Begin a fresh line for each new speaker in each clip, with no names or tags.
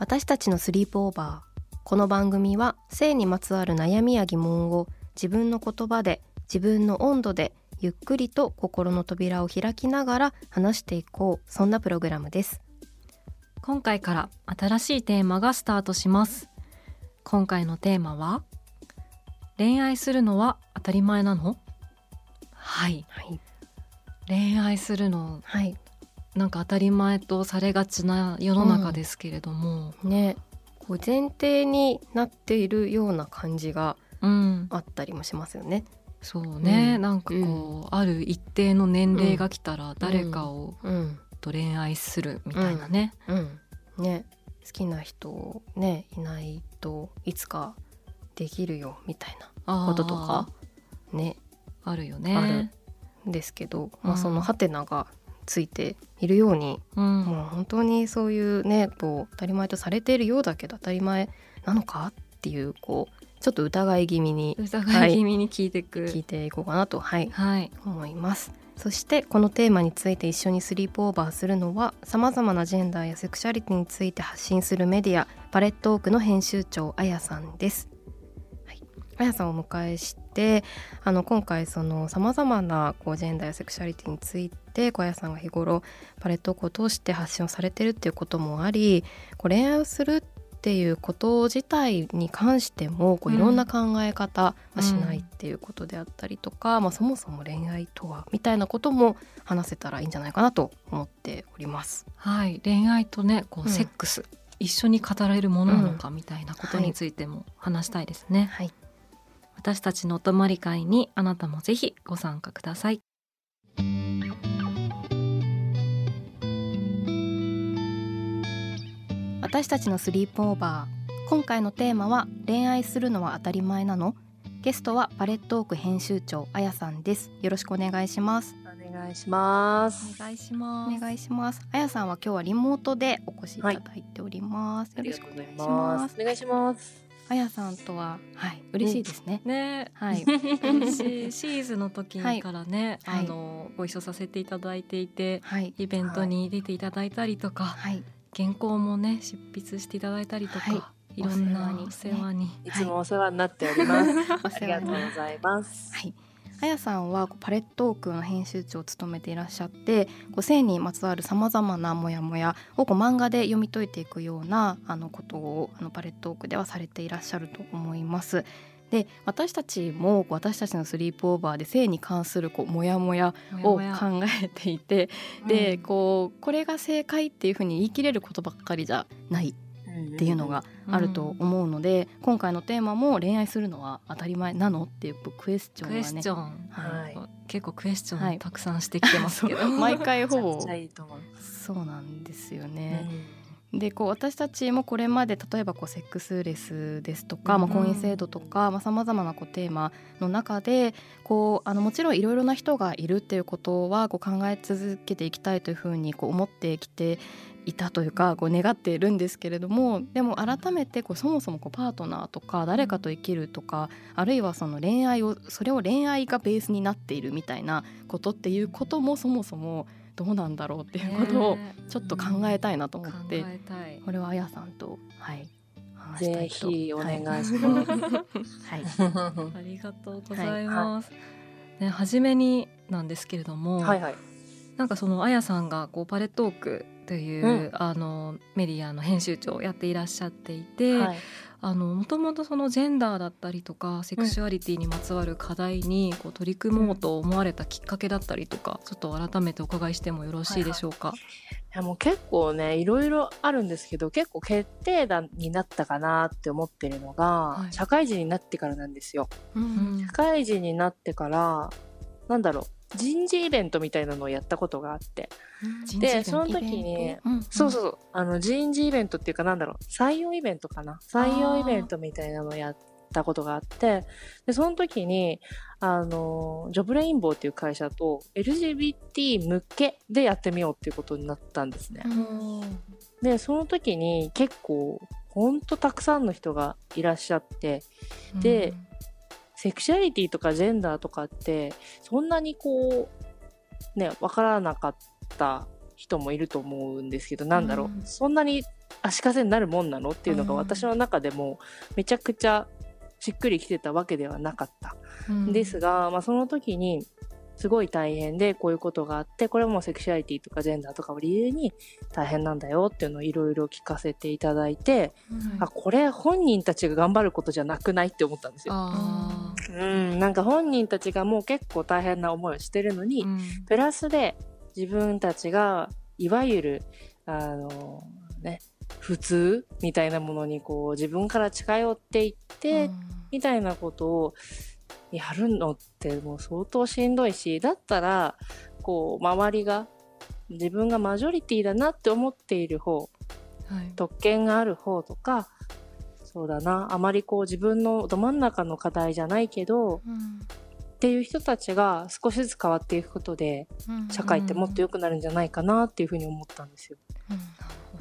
私たちのスリープオーバーこの番組は性にまつわる悩みや疑問を自分の言葉で自分の温度でゆっくりと心の扉を開きながら話していこう。そんなプログラムです。
今回から新しいテーマがスタートします。今回のテーマは恋愛するのは当たり前なの？はい、はい、恋愛するの、はい、なんか当たり前とされがちな世の中ですけれども、
うん、ね。こう前提になっているような感じがあったりもしますよね。
うんそうね、うん、なんかこう、ある一定の年齢が来たら誰かをと恋愛するみたいなね。
ね。好きな人ねいないといつかできるよみたいなこととかね。
あるよね。ある
んですけど、まあ、そのハテナがついているように、うん、もう本当にそういうねこう当たり前とされているようだけど当たり前なのかっていうこうちょっと疑い気味に
疑い気味に聞いていく、
はい、聞いていこうかなと、はい、はい、思います。そしてこのテーマについて一緒にスリープオーバーするのはさまざまなジェンダーやセクシャリティについて発信するメディアパレットオークの編集長あやさんです。はい、あやさんをお迎えしてあの今回そのさまざまなこうジェンダーやセクシャリティについて小屋さんが日頃パレットを通して発信をされてるっていうこともありこう恋愛をするっていうこと自体に関してもこういろんな考え方はしないっていうことであったりとか、うん、まあ、そもそも恋愛とはみたいなことも話せたらいいんじゃないかなと思っております。
はい、恋愛とねこうセックス、うん、一緒に語られるものなのかみたいなことについても話したいですね。はい、私たちのお泊まり会にあなたもぜひご参加ください。
私たちのスリープオーバー今回のテーマは恋愛するのは当たり前なの？ゲストはパレットオーク編集長あやさんです。よろしくお願いします。
お願いします。
お願いします。
お願いします。あやさんは今日はリモートでお越しいただいております、
はい、よろしくお願いします。お願いします
あやさんとははい嬉しいですね。
ね。はい。嬉しいシーズの時からね、はい、あのご一緒させていただいていて、はい、イベントに出ていただいたりとか、はい、原稿もね執筆していただいたりとか、はい、いろんなお世話に、ね、
い。つもお世話になってお ります。ありがとうございます。
はい。あやさんはパレットークの編集長を務めていらっしゃってこう性にまつわるさまざまなモヤモヤをこう漫画で読み解いていくようなあのことをあのパレットークではされていらっしゃると思います。で私たちも私たちのスリープオーバーで性に関するこうモヤモヤを考えていてでこうこれが正解っていうふうに言い切れることばっかりじゃないっていうのがあると思うので、うん、今回のテーマも恋愛するのは当たり前なのっていうクエスチョンはね、
はい、結構クエスチョンたくさんしてきてますけど、は
い、毎回ほぼ。そうなんですよね。うんでこう私たちもこれまで例えばこうセックスレスですとか、まあ、婚姻制度とかさまざ、まなこうテーマの中でこうあのもちろんいろいろな人がいるっていうことはこう考え続けていきたいというふうにこう思ってきていたというかこう願っているんですけれどもでも改めてこうそもそもこうパートナーとか誰かと生きるとかあるいはその恋愛をそれを恋愛がベースになっているみたいなことっていうこともそもそもどうなんだろうっていうことをちょっと考えたいなと思って、これはあやさんとはい
ぜひお願いします。はい、
ありがとうございます。ね、初めになんですけれども、はいはい、なんかそのあやさんがこうパレットークという、うん、あのメディアの編集長をやっていらっしゃっていて、はい、あのもともとそのジェンダーだったりとかセクシュアリティにまつわる課題にこう取り組もうと思われたきっかけだったりとか、ちょっと改めてお伺いしてもよろしいでしょうか？はいはい
いやもう結構ねいろいろあるんですけど結構決定打になったかなって思ってるのが、はい、社会人になってからなんですよ。うんうん、社会人になってからなんだろう人事イベントみたいなのをやったことがあって。で、その時に、うんうん、そうそう、あの人事イベントっていうかなんだろう、採用イベントかな？採用イベントみたいなのをやったことがあって、で、その時に、あの、ジョブレインボーっていう会社と LGBT 向けでやってみようっていうことになったんですね。で、その時に結構、ほんとたくさんの人がいらっしゃって、で、セクシュアリティとかジェンダーとかってそんなにこうね分からなかった人もいると思うんですけどなんだろう、うん、そんなに足かせになるもんなのっていうのが私の中でもめちゃくちゃしっくりきてたわけではなかった、うん、ですが、まあ、その時にすごい大変。でこういうことがあってこれもセクシュアリティとかジェンダーとかを理由に大変なんだよっていうのをいろいろ聞かせていただいて、うん、あこれ本人たちが頑張ることじゃなくないって思ったんですよ。うん、なんか本人たちがもう結構大変な思いをしてるのに、うん、プラスで自分たちがいわゆるあのね普通みたいなものにこう自分から近寄っていって、うん、みたいなことをやるのってもう相当しんどいし、だったら、こう、周りが、自分がマジョリティだなって思っている方、はい、特権がある方とか、そうだな、あまりこう自分のど真ん中の課題じゃないけど、うん、っていう人たちが少しずつ変わっていくことで、社会ってもっと良くなるんじゃないかなっていうふうに思ったんですよ。うん、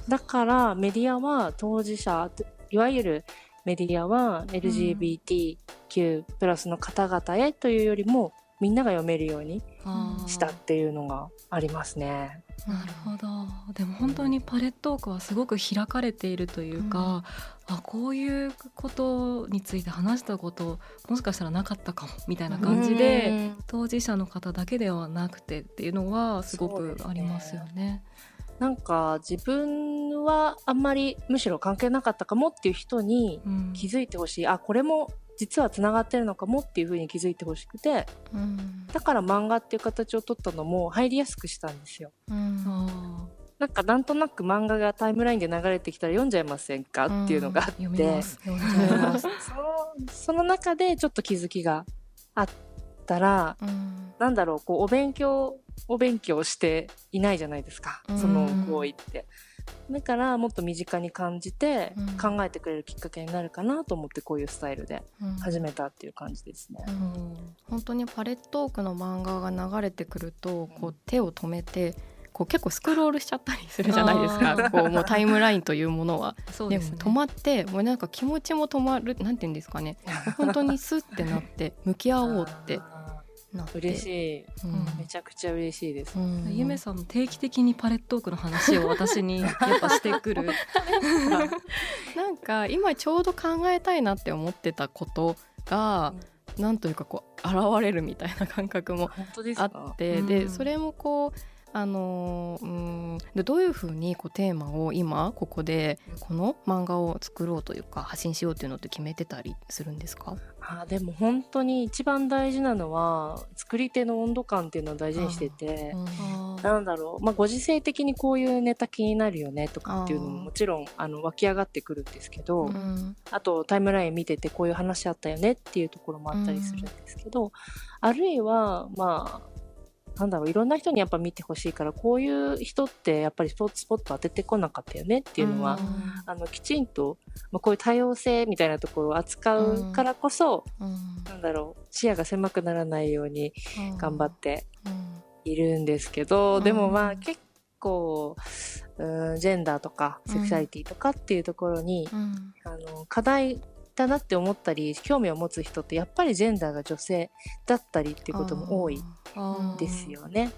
だからメディアは当事者、いわゆるメディアは LGBTQ+ プラスの方々へというよりもみんなが読めるようにしたっていうのがありますね。
なるほど。でも本当にパレットークはすごく開かれているというか、うん、あこういうことについて話したこともしかしたらなかったかもみたいな感じで、うん、当事者の方だけではなくてっていうのはすごくありますよね。
なんか自分はあんまりむしろ関係なかったかもっていう人に気づいてほしい、うん、あこれも実はつながってるのかもっていうふうに気づいてほしくて、うん、だから漫画っていう形を取ったのも入りやすくしたんですよ。うん、なんかなんとなく漫画がタイムラインで流れてきたら読んじゃいませんかっていうのがあって、うん、その中でちょっと気づきがあったら、うん、なんだろうこうお勉強お勉強していないじゃないですか、その行為って。だからもっと身近に感じて考えてくれるきっかけになるかなと思ってこういうスタイルで始めたっていう感じですね。うん、
本当にパレットークの漫画が流れてくるとこう手を止めてこう結構スクロールしちゃったりするじゃないですか。こうもうタイムラインというものは。でね、でも止まってもうなんか気持ちも止まるなんて言うんですかね。本当にスッてなって向き合おうって
嬉しい、うん、めちゃくちゃ嬉しいです、う
ん、ゆめさんも定期的にパレットークの話を私に やっぱしてくる。
なんか今ちょうど考えたいなって思ってたことが、うん、なんというかこう現れるみたいな感覚もあってでそれもこうあのうんでどういうふうにこうテーマを今ここでこの漫画を作ろうというか発信しようというのって決めてたりするんですか？
あでも本当に一番大事なのは作り手の温度感っていうのを大事にしてて、なんだろう、まあ、ご時世的にこういうネタ気になるよねとかっていうのももちろんあの湧き上がってくるんですけど、あとタイムライン見ててこういう話あったよねっていうところもあったりするんですけど、あるいはまあなんだろう、いろんな人にやっぱ見てほしいから、こういう人ってやっぱりスポットスポット当ててこなかったよねっていうのは、あの、きちんと、まあ、こういう多様性みたいなところを扱うからこそ、なんだろう、視野が狭くならないように頑張っているんですけど、でもまあ結構、うん、ジェンダーとかセクシャリティとかっていうところに、あの課題っだなって思ったり興味を持つ人ってやっぱりジェンダーが女性だったりっていうことも多いですよね。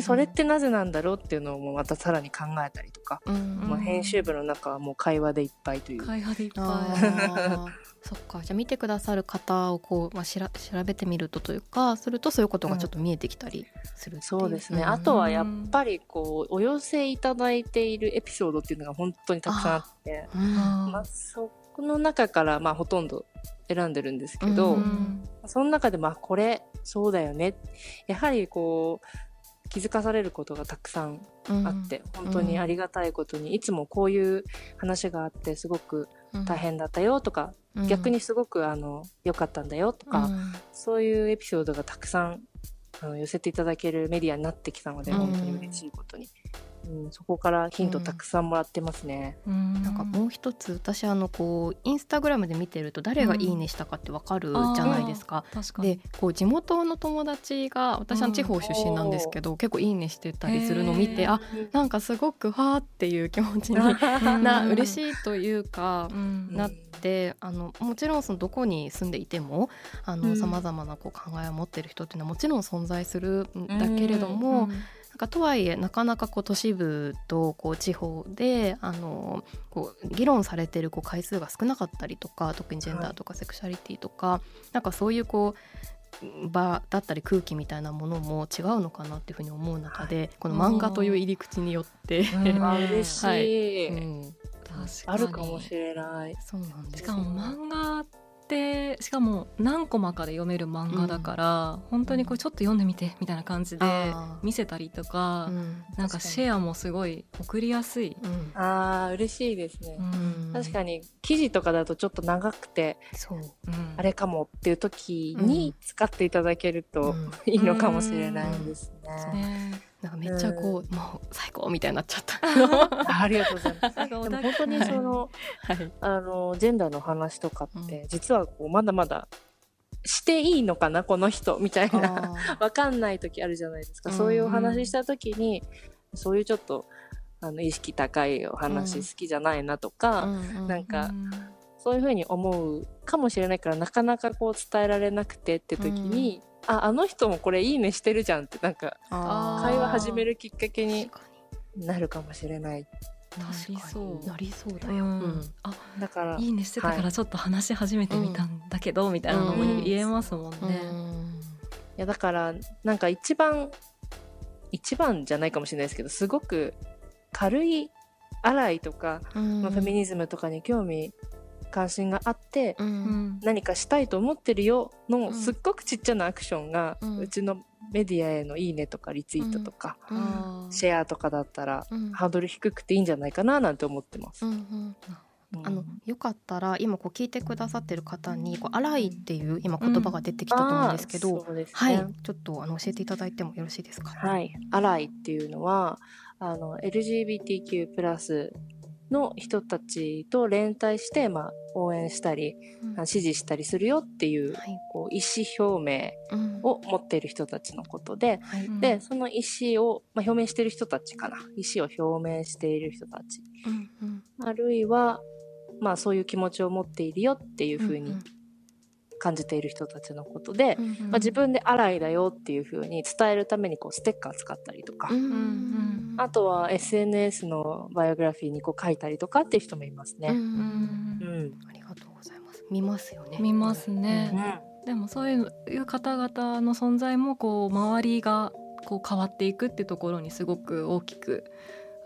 それってなぜなんだろうっていうのをまたさらに考えたりとか、まあ、編集部の中はもう会話でいっぱいという。
会話でいっぱ
い。そっか。じゃあ見てくださる方をこう、まあ、しら調べてみるとというかするとそういうことがちょっと見えてきたりする、う。ん、
そうですね、うん、あとはやっぱりこうお寄せいただいているエピソードっていうのが本当にたくさんあって、まあ、そこの中からまあほとんど選んでるんですけど、うん、その中でまあこれそうだよね。やはりこう気づかされることがたくさんあって、うん、本当にありがたいことに、いつもこういう話があってすごく大変だったよとか、うん、逆にすごくあの良かったんだよとか、そういうエピソードがたくさんあの寄せていただけるメディアになってきたので、本当に嬉しいことに。うん、そこからヒントたくさんもらってますね。
うん、なんかもう一つ私あのこうインスタグラムで見てると誰がいいねしたかってわかるじゃないですか。うん、でこう地元の友達が私は地方出身なんですけど、結構いいねしてたりするのを見てあなんかすごくわーっていう気持ちにな嬉しいというか、なって。あのもちろんそのどこに住んでいてもさまざまなこう考えを持ってる人っていうのはもちろん存在するんだけれども、うんかとはいえなかなかこう都市部とこう地方であのこう議論されてるこう回数が少なかったりとか特にジェンダーとかセクシャリティとか、はい、なんかそういうこう場だったり空気みたいなものも違うのかなっていうふうに思う中で、はい、この漫画という入り口によって、
うん、嬉しい、はいうん、あるかもしれない。
そうなんです、
しかも漫画ってしかも何コマかで読める漫画だから、うん、本当にこうちょっと読んでみてみたいな感じで見せたりとか、うん、なんかシェアもすごい送りやすい、
うん、あー嬉しいですね、うん、確かに記事とかだとちょっと長くてそう、あれかもっていう時に使っていただけると いいのかもしれないですね。
なんかめっちゃこう、うん、もう最高みたいになっちゃった。
ありがとうございます。でも本当にその、はい、あのジェンダーの話とかって、うん、実はこうまだまだしていいのかなこの人みたいな。わかんない時あるじゃないですか。そういうお話した時に、そういうちょっとあの意識高いお話好きじゃないなとか、うん、なんか。そういうふうに思うかもしれないからなかなかこう伝えられなくてって時に、ああの人もこれいいねしてるじゃんってなんか会話始めるきっかけになるかもしれない。
なりそうなりそうだよ、うん、
あだからいいねしてたからちょっと話し始めてみたんだけど、はい、みたいなのも言えますもんね、うん、い
やだからなんか一番一番じゃないかもしれないですけどすごく軽い洗いとか、まあ、フェミニズムとかに興味関心があって、うん、何かしたいと思ってるよのすっごくちっちゃなアクションが、うん、うちのメディアへのいいねとかリツイートとか、うん、シェアとかだったら、ハードル低くていいんじゃないかななんて思ってます。
あのよかったら今こう聞いてくださってる方に「こうアライ」っていう今言葉が出てきたと思うんですけど、ね、はい、ちょっとあの教えていただいてもよろしいですか？
はい、アライっていうのはあの LGBTQ+ プラスの人たちと連帯して、まあ、応援したり、うん、支持したりするよっていう,、こう意思表明を持っている人たちのことで、うん、でその意思を、まあ、表明している人たちかな。意思を表明している人たち、うん。うん、あるいは、まあ、そういう気持ちを持っているよっていうふうに感じている人たちのことで、うんうん、まあ、自分で「洗いだよ」っていうふうに伝えるためにこうステッカー使ったりとか、うんうん、あとは SNS のバイオグラフィーにこう書いたりとかっていう人もいますね。うん、うん、
ありがとうございます。見ますよね。
見ますね、でもそういう方々の存在もこう周りがこう変わっていくってところにすごく大きく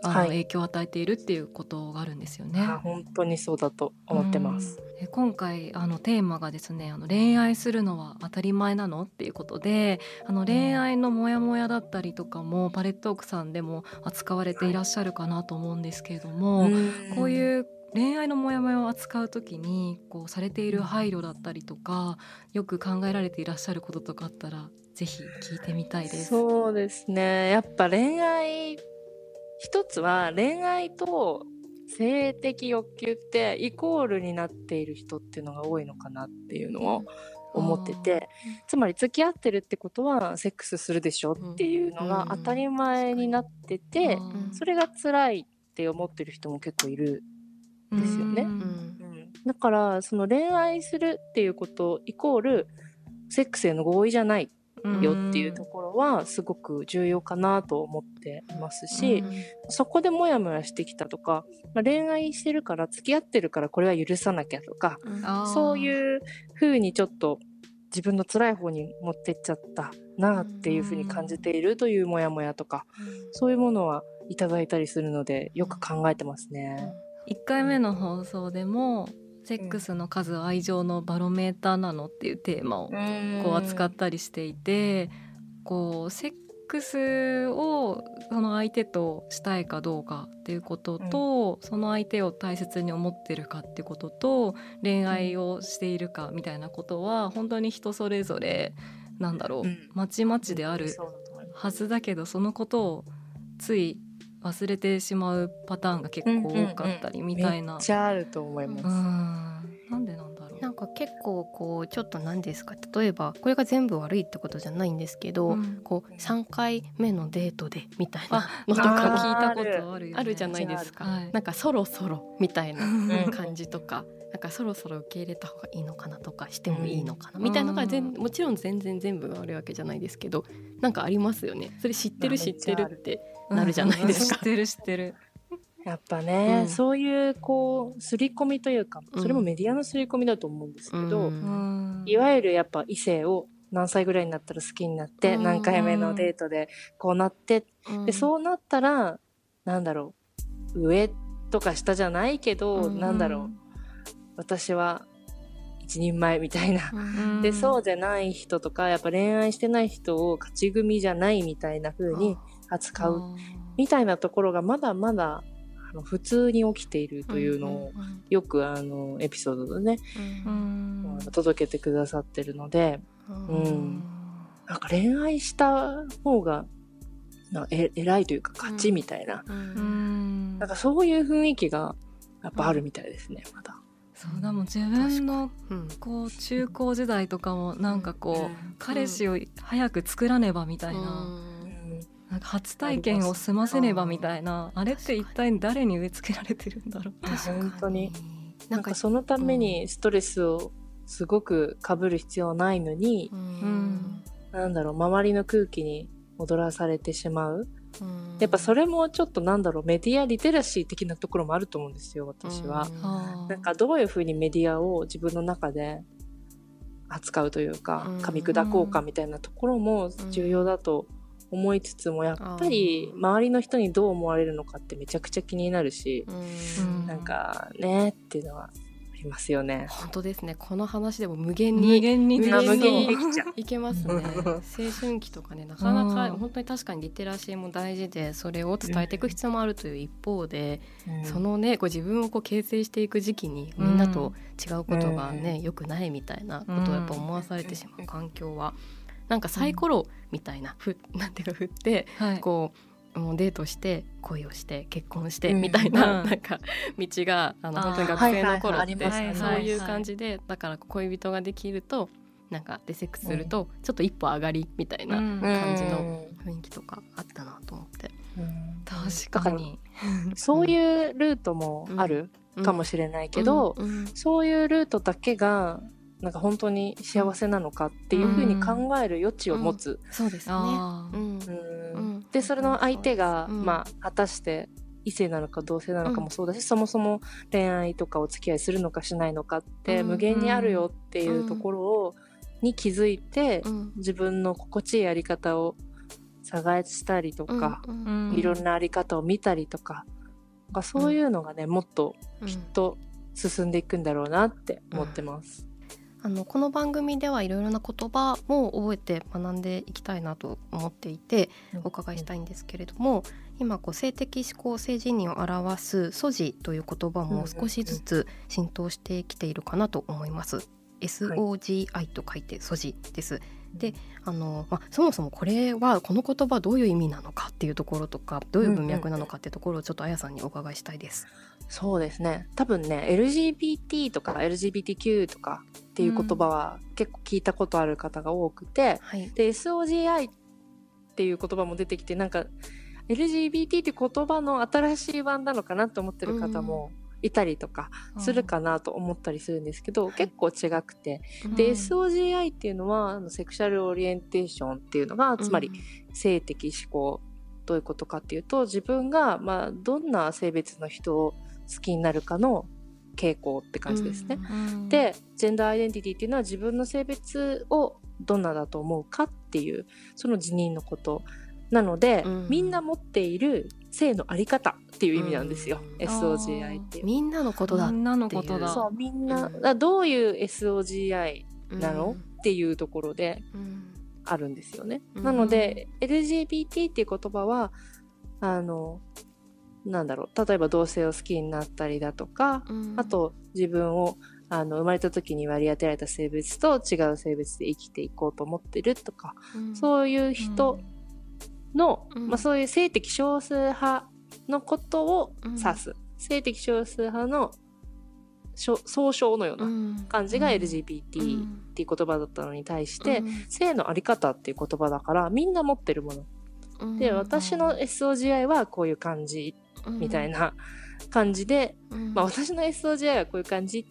あの、影響を与えているっていうことがあるんですよね。
本当にそうだと思ってます。
うん、今回あのテーマがですねあの恋愛するのは当たり前なのっていうことであの恋愛のモヤモヤだったりとかもパレットークさんでも扱われていらっしゃるかなと思うんですけれども、はい、こういう恋愛のモヤモヤを扱う時にこうされている配慮だったりとかよく考えられていらっしゃることとかあったらぜひ聞いてみたいです。
そうですねやっぱ恋愛一つは恋愛と性的欲求ってイコールになっている人っていうのが多いのかなっていうのを思ってて、つまり付き合ってるってことはセックスするでしょっていうのが当たり前になってて、それが辛いって思ってる人も結構いるんですよね。うん。だからその恋愛するっていうことイコールセックスへの合意じゃないよっていうところはすごく重要かなと思っていますし、そこでモヤモヤしてきたとか、まあ、恋愛してるから付き合ってるからこれは許さなきゃとか、そういうふうにちょっと自分の辛い方に持ってっちゃったなっていうふうに感じているというモヤモヤとか、そういうものはいただいたりするのでよく考えてますね。
1回目の放送でもセックスの数愛情のバロメーターなのっていうテーマをこう扱ったりしていてこうセックスをその相手としたいかどうかっていうことと、その相手を大切に思ってるかっていうことと恋愛をしているかみたいなことは本当に人それぞれなんだろう、まちまちであるはずだけどそのことをつい忘れてしまうパターンが結構多かったりみたいな。うんうんうん、めっ
ちゃあると思います。
なんでなんだろう。
なんか結構こうちょっと何ですか？例えばこれが全部悪いってことじゃないんですけど、うん、こう3回目のデートでみたいなのとか
聞いたことある、
ね、あるじゃないですか。なんかそろそろみたいな感じとか。なんかそろそろ受け入れた方がいいのかなとかしてもいいのかな、みたいなのが全もちろん全然全部が悪いわけじゃないですけどなんかありますよね。それ知ってる。知ってるってなるじゃないですか。
知ってる知ってる。
やっぱね、うん、そういうこう刷り込みというかそれもメディアの刷り込みだと思うんですけど、うん、いわゆるやっぱ異性を何歳ぐらいになったら好きになって、うん、何回目のデートでこうなって、でそうなったらなんだろう上とか下じゃないけど、うん、なんだろう私は一人前みたいな、でそうじゃない人とかやっぱ恋愛してない人を勝ち組じゃないみたいな風に扱うみたいなところがまだまだあの普通に起きているというのをよくあのエピソードでね、うん、届けてくださってるので、うん、なんか恋愛した方がなえ偉いというか勝ちみたいな、うん、なんかそういう雰囲気がやっぱあるみたいですね、まだ。
そうだもん自分のこう中高時代とかもなんかこう、彼氏を早く作らねばみたいな。なんか初体験を済ませねばみたいなあれって一体誰に植え付けられてるんだろう。
本当に。なんかそのためにストレスをすごくかぶる必要ないのに、うん、なんだろう周りの空気に踊らされてしまう、うん、やっぱそれもちょっとなんだろうメディアリテラシー的なところもあると思うんですよ私は、うん、なんかどういうふうにメディアを自分の中で扱うというか噛み砕こうかみたいなところも重要だと思いつつもやっぱり周りの人にどう思われるのかってめちゃくちゃ気になるし、ん、なんかねっていうのはありますよね。
本当ですね。この話でも無限に
無限に
無限にできちゃう。
いけますね。青春期とかねなかなか本当に確かにリテラシーも大事でそれを伝えていく必要もあるという一方で、うん、そのねこう自分をこう形成していく時期にみんなと違うことがね、うん、よくないみたいなことをやっぱ思わされてしまう環境は。なんかサイコロみたいな、ふなんていうか振って、はい、こうもうデートして恋をして結婚してみたいな、うん、なんか道があの本当に学生の頃ってそういう感じでだから恋人ができるとなんかでセックスするとちょっと一歩上がりみたいな感じの雰囲気とかあったなと思って、
うん、確かに。
そういうルートもあるかもしれないけど、そういうルートだけがなんか本当に幸せなのかっていうふうに考える余地を持つ。
そうですね。
でそれの相手が、まあ果たして異性なのか同性なのかもそうだし、そもそも恋愛とかお付き合いするのかしないのかって無限にあるよっていうところを、に気づいて、自分の心地いいやり方を探したりとか、いろんなあり方を見たりとかそういうのがねもっときっと進んでいくんだろうなって思ってます。
あのこの番組ではいろいろな言葉も覚えて学んでいきたいなと思っていてお伺いしたいんですけれども、今こう性的指向性自認を表す「素地」という言葉も少しずつ浸透してきているかなと思います。SOGI と書いて「素地」です。であの、まあ、そもそもこれはこの言葉どういう意味なのかっていうところとかどういう文脈なのかっていうところをちょっとあやさんにお伺いしたいです。
そうですね。多分ね LGBT とか LGBTQ とかっていう言葉は結構聞いたことある方が多くて、うん、で SOGI っていう言葉も出てきてなんか LGBT って言葉の新しい版なのかなと思ってる方もいたりとかするかなと思ったりするんですけど、結構違くて、で SOGI っていうのはセクシャルオリエンテーションっていうのがつまり性的思考どういうことかっていうと自分がまあどんな性別の人を好きになるかの傾向って感じですね。でジェンダーアイデンティティっていうのは自分の性別をどんなだと思うかっていうその自認のことなので、うん、みんな持っている性のあり方っていう意味なんですよ、うん、SOGI って
みんなのことだみんなのことだ。
そうみんな、うん、どういう SOGI なの、っていうところであるんですよね、なので LGBT っていう言葉はあのなんだろう。例えば同性を好きになったりだとか、あと自分をあの生まれた時に割り当てられた性別と違う性別で生きていこうと思ってるとか、そういう人の、うん、まあ、そういう性的少数派のことを指す、うん、性的少数派の総称のような感じが LGBT っていう言葉だったのに対して、うん、性のあり方っていう言葉だからみんな持ってるもの。で私の SOGI はこういう感じみたいな感じで、まあ、私の SOGI はこういう感じ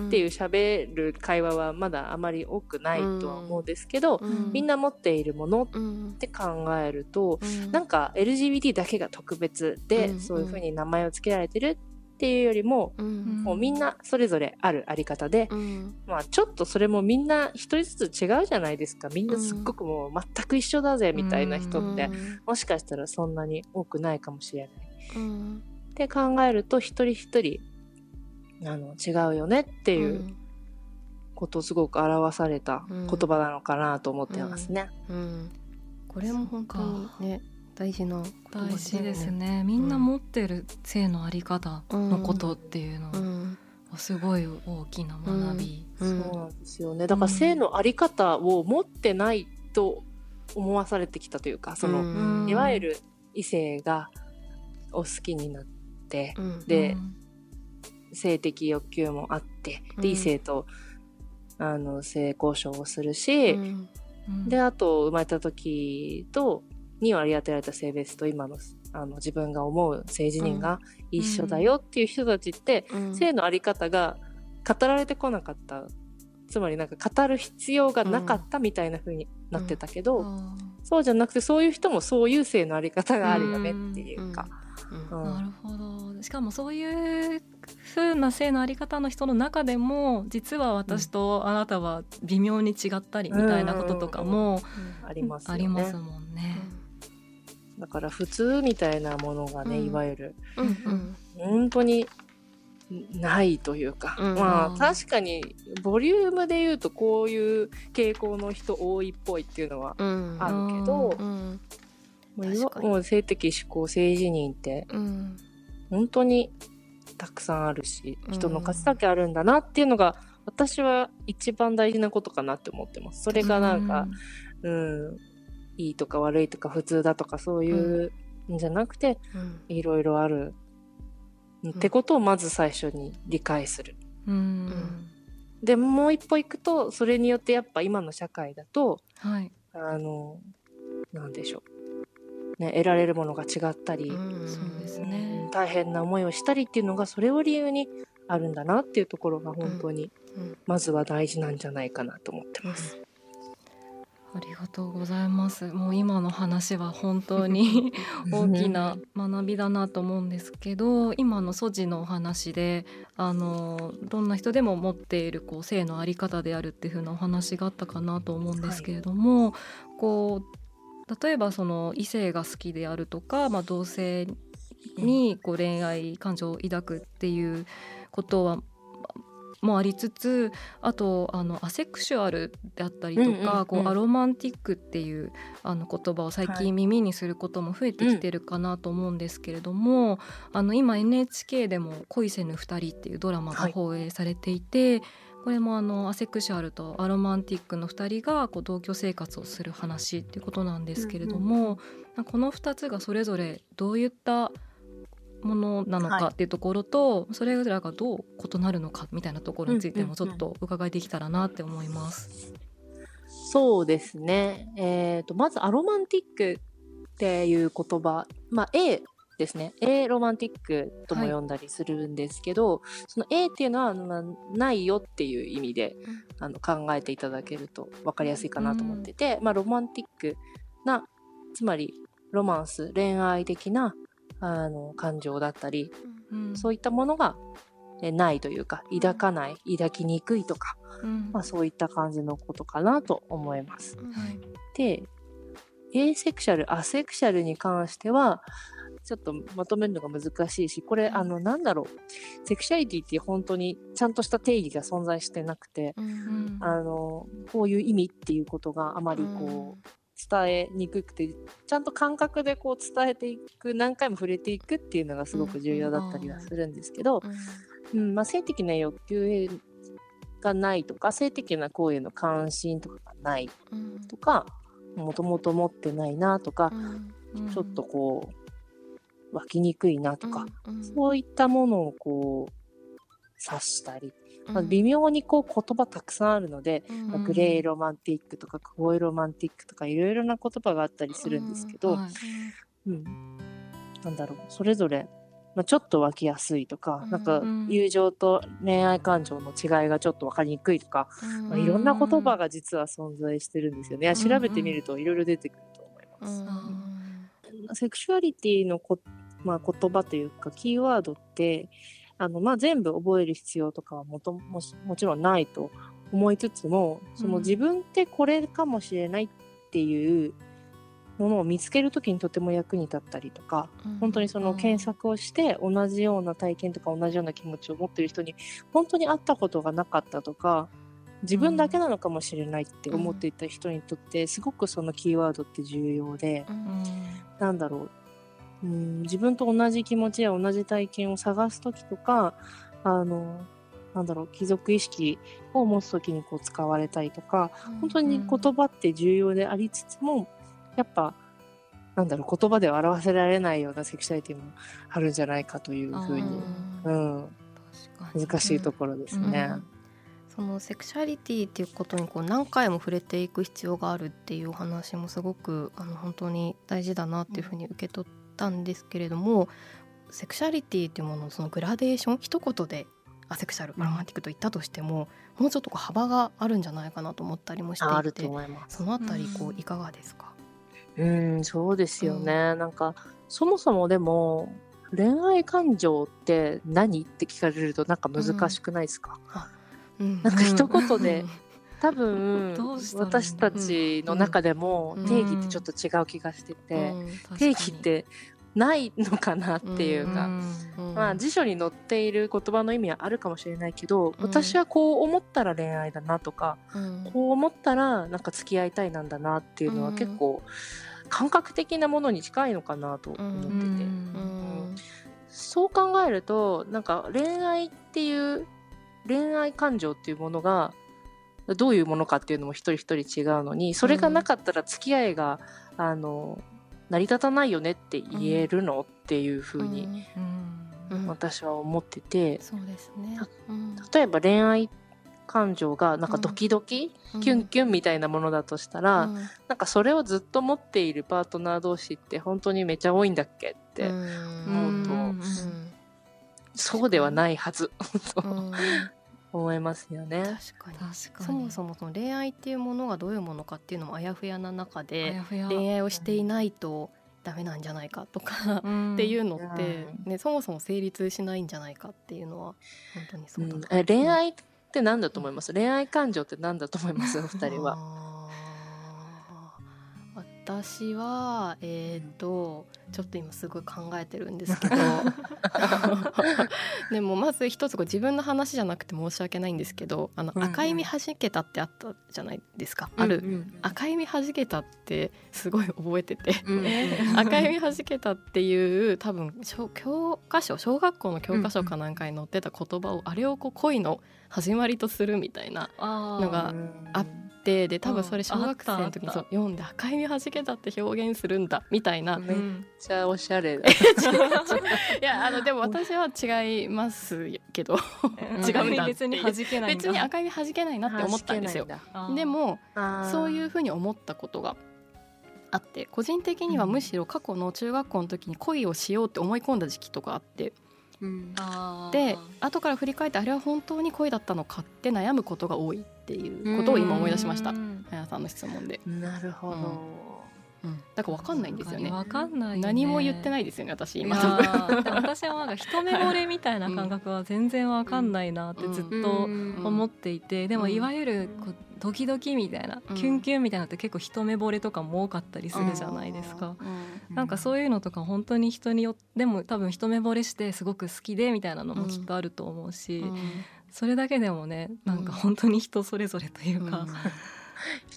っていう喋る会話はまだあまり多くないとは思うんですけど、うん、みんな持っているものって考えると、うん、なんか LGBT だけが特別で、うん、そういうふうに名前を付けられてるっていうよりも、うん、もうみんなそれぞれあるあり方で、うん、まあちょっとそれもみんな一人ずつ違うじゃないですか。みんなすっごくもう全く一緒だぜみたいな人って、もしかしたらそんなに多くないかもしれない。って考えると一人一人あの違うよねっていうことをすごく表された言葉なのかなと思ってますね。うん。うん、
これも本当にね大事な、ね、
大事ですね。みんな持ってる性のあり方のことっていうのはすごい大きな学び、
そうなんですよね。だから性のあり方を持ってないと思わされてきたというか、その、いわゆる異性がお好きになって、で、性的欲求もあって、で異性とあの性交渉をするし、うん。うん、であと生まれた時とに割り当てられた性別と今のあの自分が思う性自認が一緒だよっていう人たちって、うん、性のあり方が語られてこなかった。つまりなんか語る必要がなかったみたいな風になってたけど、うん、そうじゃなくてそういう人もそういう性のあり方があるよねっていうか。
なるほど。しかもそういう風な性のあり方の人の中でも実は私とあなたは微妙に違ったりみたいなこととかも
あります
もんね。
だから普通みたいなものがね、いわゆる、うんうん。本当にないというか、うんうん、まあ確かにボリュームで言うとこういう傾向の人多いっぽいっていうのはあるけど、うんうんもう性的思考性自認って、うん、本当にたくさんあるし人の数だけあるんだなっていうのが、私は一番大事なことかなって思ってます。それがなんか、うん、うん、いいとか悪いとか普通だとかそういうん。じゃなくて、いろいろある、ってことをまず最初に理解する。うん、でもう一歩行くとそれによってやっぱ今の社会だと、はい、あのなんでしょうね、得られるものが違ったり、そうですね、大変な思いをしたりっていうのがそれを理由にあるんだなっていうところが本当にまずは大事なんじゃないかなと思ってます。
ありがとうございます。もう今の話は本当に 大きな学びだなと思うんですけど、今の素地のお話で、あのどんな人でも持っているこう性のあり方であるっていう風なお話があったかなと思うんですけれども、はい、こう例えばその異性が好きであるとか、まあ、同性にこう恋愛感情を抱くっていうことはもありつつあとあのアセクシュアルであったりとか、こうアロマンティックっていうあの言葉を最近耳にすることも増えてきてるかなと思うんですけれども、はいあの今 NHK でも「恋せぬ二人」っていうドラマが放映されていて、はいこれもあのアセクシュアルとアロマンティックの2人がこう同居生活をする話っていうことなんですけれども、うん、この2つがそれぞれどういったものなのかっていうところと、はい、それぞれがどう異なるのかみたいなところについてもちょっと伺いできたらなって思います。
そうですね、えーと、まずアロマンティックっていう言葉、まあ、A ですね。A ロマンティックとも呼んだりするんですけど、はい、その A っていうのは、まあ、ないよっていう意味で、あの考えていただけると分かりやすいかなと思ってて、うん、まあロマンティックな、つまりロマンス、恋愛的なあの感情だったり、うん、そういったものがないというか、抱かない、抱きにくいとか、うん、まあそういった感じのことかなと思います。で、エーセクシャル、アセクシャルに関しては、ちょっとまとめるのが難しいし、これ、あの、なんだろう。セクシャリティって本当にちゃんとした定義が存在してなくて、うん。うん、あの、こういう意味っていうことがあまりこう、伝えにくくてちゃんと感覚でこう伝えていく何回も触れていくっていうのがすごく重要だったりはするんですけど、うん。まあ、性的な欲求がないとか性的な行為への関心とかがないとかもともと持ってないなとか、ちょっとこう湧きにくいなとか、そういったものをこう指したりまあ、微妙にこう言葉たくさんあるので、まあ、グレーロマンティックとかクボイロマンティックとかいろいろな言葉があったりするんですけど、うん、なんだろうそれぞれ、まあ、ちょっと湧きやすいとか、なんか友情と恋愛感情の違いがちょっと分かりにくいとか、まあ、いろんな言葉が実は存在してるんですよね。調べてみるといろいろ出てくると思います。セクシュアリティのこ、まあ、言葉というかキーワードってあの、まあ、全部覚える必要とかはもとももちろんないと思いつつも、その自分ってこれかもしれないっていうものを見つけるときにとても役に立ったりとか、うん、本当にその検索をして同じような体験とか同じような気持ちを持ってる人に本当に会ったことがなかったとか、自分だけなのかもしれないって思っていた人にとってすごくそのキーワードって重要で、うん、なんだろううん自分と同じ気持ちや同じ体験を探す時とかあのなんだろう貴族意識を持つ時にこう使われたりとか、本当に言葉って重要でありつつもやっぱなんだろう言葉では表せられないようなセクシャリティもあるんじゃないかというふうに、うん、難しいところですね。うん。
そのセクシャリティっていうことにこう何回も触れていく必要があるっていうお話もすごくあの本当に大事だなっていうふうに受け取ったんですけれどもセクシャリティっていうもののそのグラデーション一言でアセクシャルアロマティックと言ったとしても、うん、もうちょっとこう幅があるんじゃないかなと思ったりもしていてそのあたりこういかがですか、
うん、うん、そうですよね、うん、なんかそもそもでも恋愛感情って何？って聞かれるとなんか難しくないですか、うん、なんか一言で、多分私たちの中でも定義ってちょっと違う気がしてて、定義ってないのかなっていうか、まあ辞書に載っている言葉の意味はあるかもしれないけど、私はこう思ったら恋愛だなとか、こう思ったらなんか付き合いたいなんだなっていうのは結構感覚的なものに近いのかなと思ってて、そう考えるとなんか恋愛っていう恋愛感情っていうものがどういうものかっていうのも一人一人違うのにそれがなかったら付き合いが、あの成り立たないよねって言えるの、っていうふうに、私は思ってて、そうですね、例えば恋愛感情がなんかドキドキ、うん、キュンキュンみたいなものだとしたら、うん、なんかそれをずっと持っているパートナー同士って本当にめちゃ多いんだっけって思うと、うん、そうではないはず 思いますよね。
確かに。そもそもその恋愛っていうものがどういうものかっていうのもあやふやな中で恋愛をしていないとダメなんじゃないかとかっていうのって、ね、そもそも成立しないんじゃないかっていうのは本当にそうだ、
うん、恋愛って何だと思います、恋愛感情って何だと思います？お二人は。
私はえっ、ー、とちょっと今すごい考えてるんですけど。でもまず一つ自分の話じゃなくて申し訳ないんですけどあの、赤い実はじけたってあったじゃないですか、うんうん、ある、赤い実はじけたってすごい覚えてて、赤い実はじけたっていう多分教科書小学校の教科書かなんかに載ってた言葉を、あれをこう恋の始まりとするみたいなのがあって。ってで多分それ小学生の時にそう読んで赤い実はじけたって表現するんだみたいな、
めっちゃおしゃれ。
だ いやあのでも私は違いますけど。違うんだ別に弾けない別に赤い実はじけないなって思ったんですよ。でもそういうふうに思ったことがあって個人的にはむしろ過去の中学校の時に恋をしようって思い込んだ時期とかあって。うん、で後から振り返ってあれは本当に恋だったのかって悩むことが多いっていうことを今思い出しました。綾さんの質問で。
なるほど、
うん、だから分かんないんですよね。
分かんない、ね、
何も言ってないですよね、私今。
私はなんか一目惚れみたいな感覚は全然分かんないなってずっと思っていて、でもいわゆるこうドキドキみたいな、キュンキュンみたいなのって結構一目惚れとかも多かったりするじゃないですか。なんかそういうのとか本当に人によってでも多分一目惚れしてすごく好きでみたいなのもきっとあると思うし、それだけでもねなんか本当に人それぞれというか。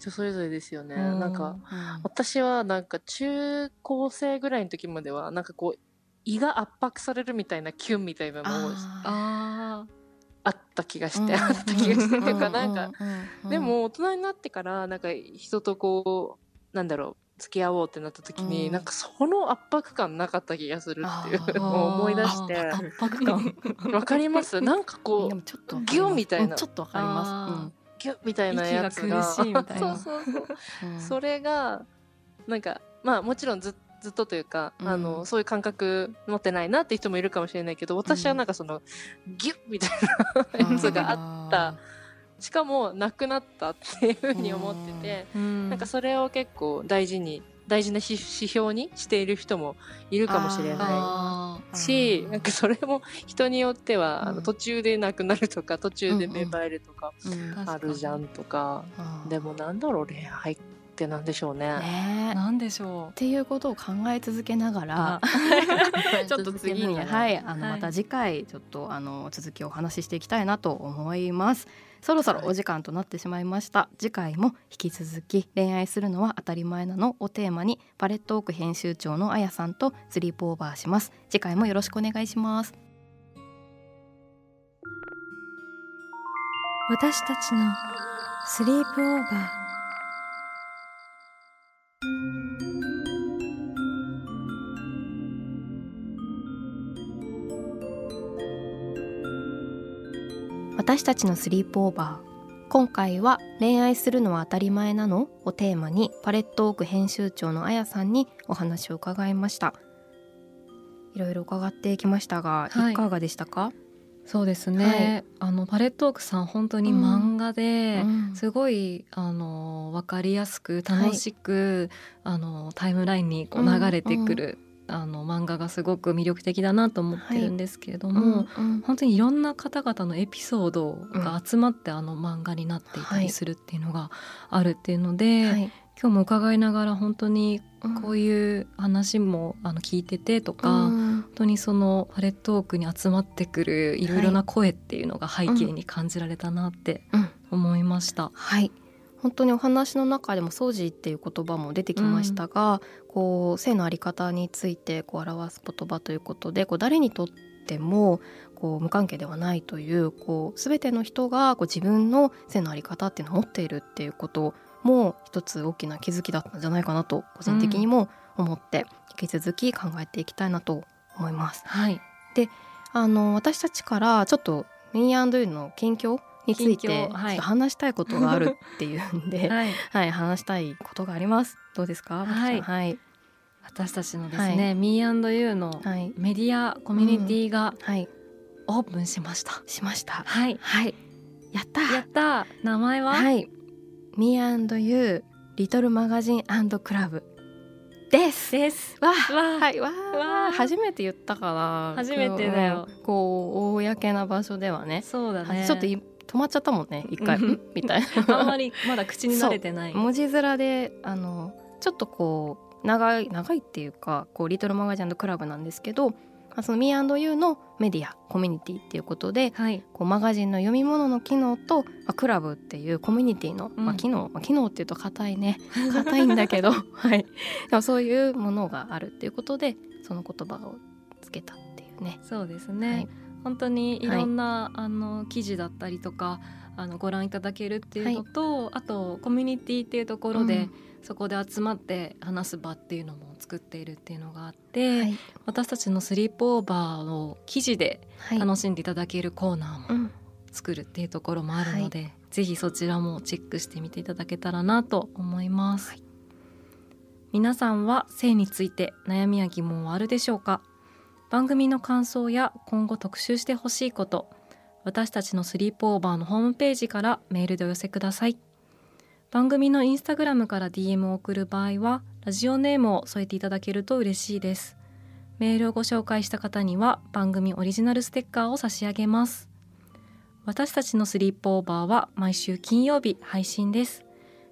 人それぞれですよね。なんか、私はなんか中高生ぐらいの時までは、なんかこう、胃が圧迫されるみたいなキュンみたいなのをああった気がして、あった気がして、っていうかなんか、でも大人になってから、なんか人とこう、なんだろう、付き合おうってなった時に、うん、なんかその圧迫感なかった気がするっていうのを思い出して。
圧迫感
わかります？なんかこうギュンみたいな。
ちょっとわかります、うん、
ギュッみたいなやつが。
そうそう
そう、うん、それがなんかまあもちろんずずっとというか、うん、あのそういう感覚持ってないなって人もいるかもしれないけど私はなんかその、うん、ギュッみたいなやつがあった。しかもなくなったっていうふうに思ってて、うん、なんかそれを結構大事に大事な指標にしている人もいるかもしれない。し、なんかそれも人によっては、うん、あの途中でなくなるとか、途中で芽生えるとか、あるじゃんとか、でもなんだろう、恋愛ってなんでしょうね。
ね。なんでしょう。
っていうことを考え続けながら、ちょっと次に、はい、あの、また次回、ちょっと、あの、続きをお話ししていきたいなと思います。そろそろお時間となってしまいました、はい、次回も引き続き恋愛するのは当たり前なの。をテーマにパレットオーク編集長のあやさんとスリープオーバーします。次回もよろしくお願いします。
私たちのスリープオーバー
私たちのスリープオーバー。今回は恋愛するのは当たり前なの？をテーマにパレットオーク編集長のあやさんにお話を伺いました。いろいろ伺っていきましたが、はい、いかがでしたか？
そうですね、はい、あのパレットオークさん本当に漫画で、すごいあの分かりやすく楽しく、はい、あのタイムラインにこう流れてくるあの漫画がすごく魅力的だなと思ってるんですけれども、はい。うんうん、本当にいろんな方々のエピソードが集まってあの漫画になっていたりするっていうのがあるっていうので、はい、今日も伺いながら本当にこういう話もあの聞いててとか、うん、本当にそのパレットークに集まってくるいろいろな声っていうのが背景に感じられたなって思いました。
はい本当にお話の中でも「掃除」っていう言葉も出てきましたが、うん、こう性の在り方についてこう表す言葉ということでこう誰にとってもこう無関係ではないというこう全ての人がこう自分の性の在り方っていうのを持っているっていうことも一つ大きな気づきだったんじゃないかなと個人的にも思って引き続き考えていきたいなと思います。
はい、
であの私たちからちょっとミーアンドユーの近況について話したいことがあるっていうんで、はい、はい、話したいことがあります。どうですか？
はい、はい、私たちのですね、はい、Me&You のメディアコミュニティが、はい、オープンしました。
しました。
はい。
はい。やった
やった名前は？
はい。Me&You リトルマガジンクラブです。
です。
わはいわわ初めて言ったかな。
初めてだよ。
こう公な場所ではね。
そうだね。
ちょっと止まっちゃったもんね一回。みたい
な。あんまりまだ口に慣れてない。
文字面であのちょっとこう長い長いっていうかこうリトルマガジンクラブなんですけどその Me&You のメディアコミュニティっていうことで、はい、こうマガジンの読み物の機能と、まあ、クラブっていうコミュニティの、まあ、機能、まあ、機能っていうと硬いね。硬いんだけど、はい、でもそういうものがあるっていうことでその言葉をつけたっていうね。
そうですね、はい本当にい。ろんな、はい、あの記事だったりとかあのご覧いただけるっていうのと、はい、あとコミュニティっていうところで、うん、そこで集まって話す場っていうのも作っているっていうのがあって、はい、私たちのスリープオーバーを記事で楽しんでいただけるコーナーも作るっていうところもあるので、はい、ぜひそちらもチェックしてみていただけたらなと思います。皆さんは性について悩みや疑問はあるでしょうか？番組の感想や今後特集してほしいこと私たちのスリープオーバーのホームページからメールでお寄せください。番組のインスタグラムから DM を送る場合はラジオネームを添えていただけると嬉しいです。メールをご紹介した方には番組オリジナルステッカーを差し上げます。私たちのスリープオーバーは毎週金曜日配信です。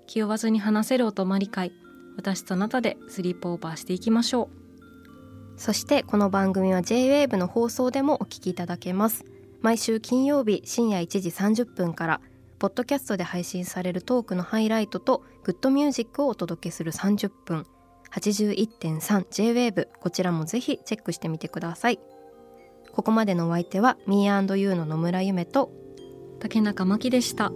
気負わずに話せるお泊まり会私とあなたでスリープオーバーしていきましょ
う。そしてこの番組は JWAVE の放送でもお聞きいただけます。毎週金曜日深夜1時30分からポッドキャストで配信されるトークのハイライトとグッドミュージックをお届けする30分。81.3JWAVE こちらもぜひチェックしてみてください。ここまでのお相手は Me&You の野村夢と
竹中真希でした。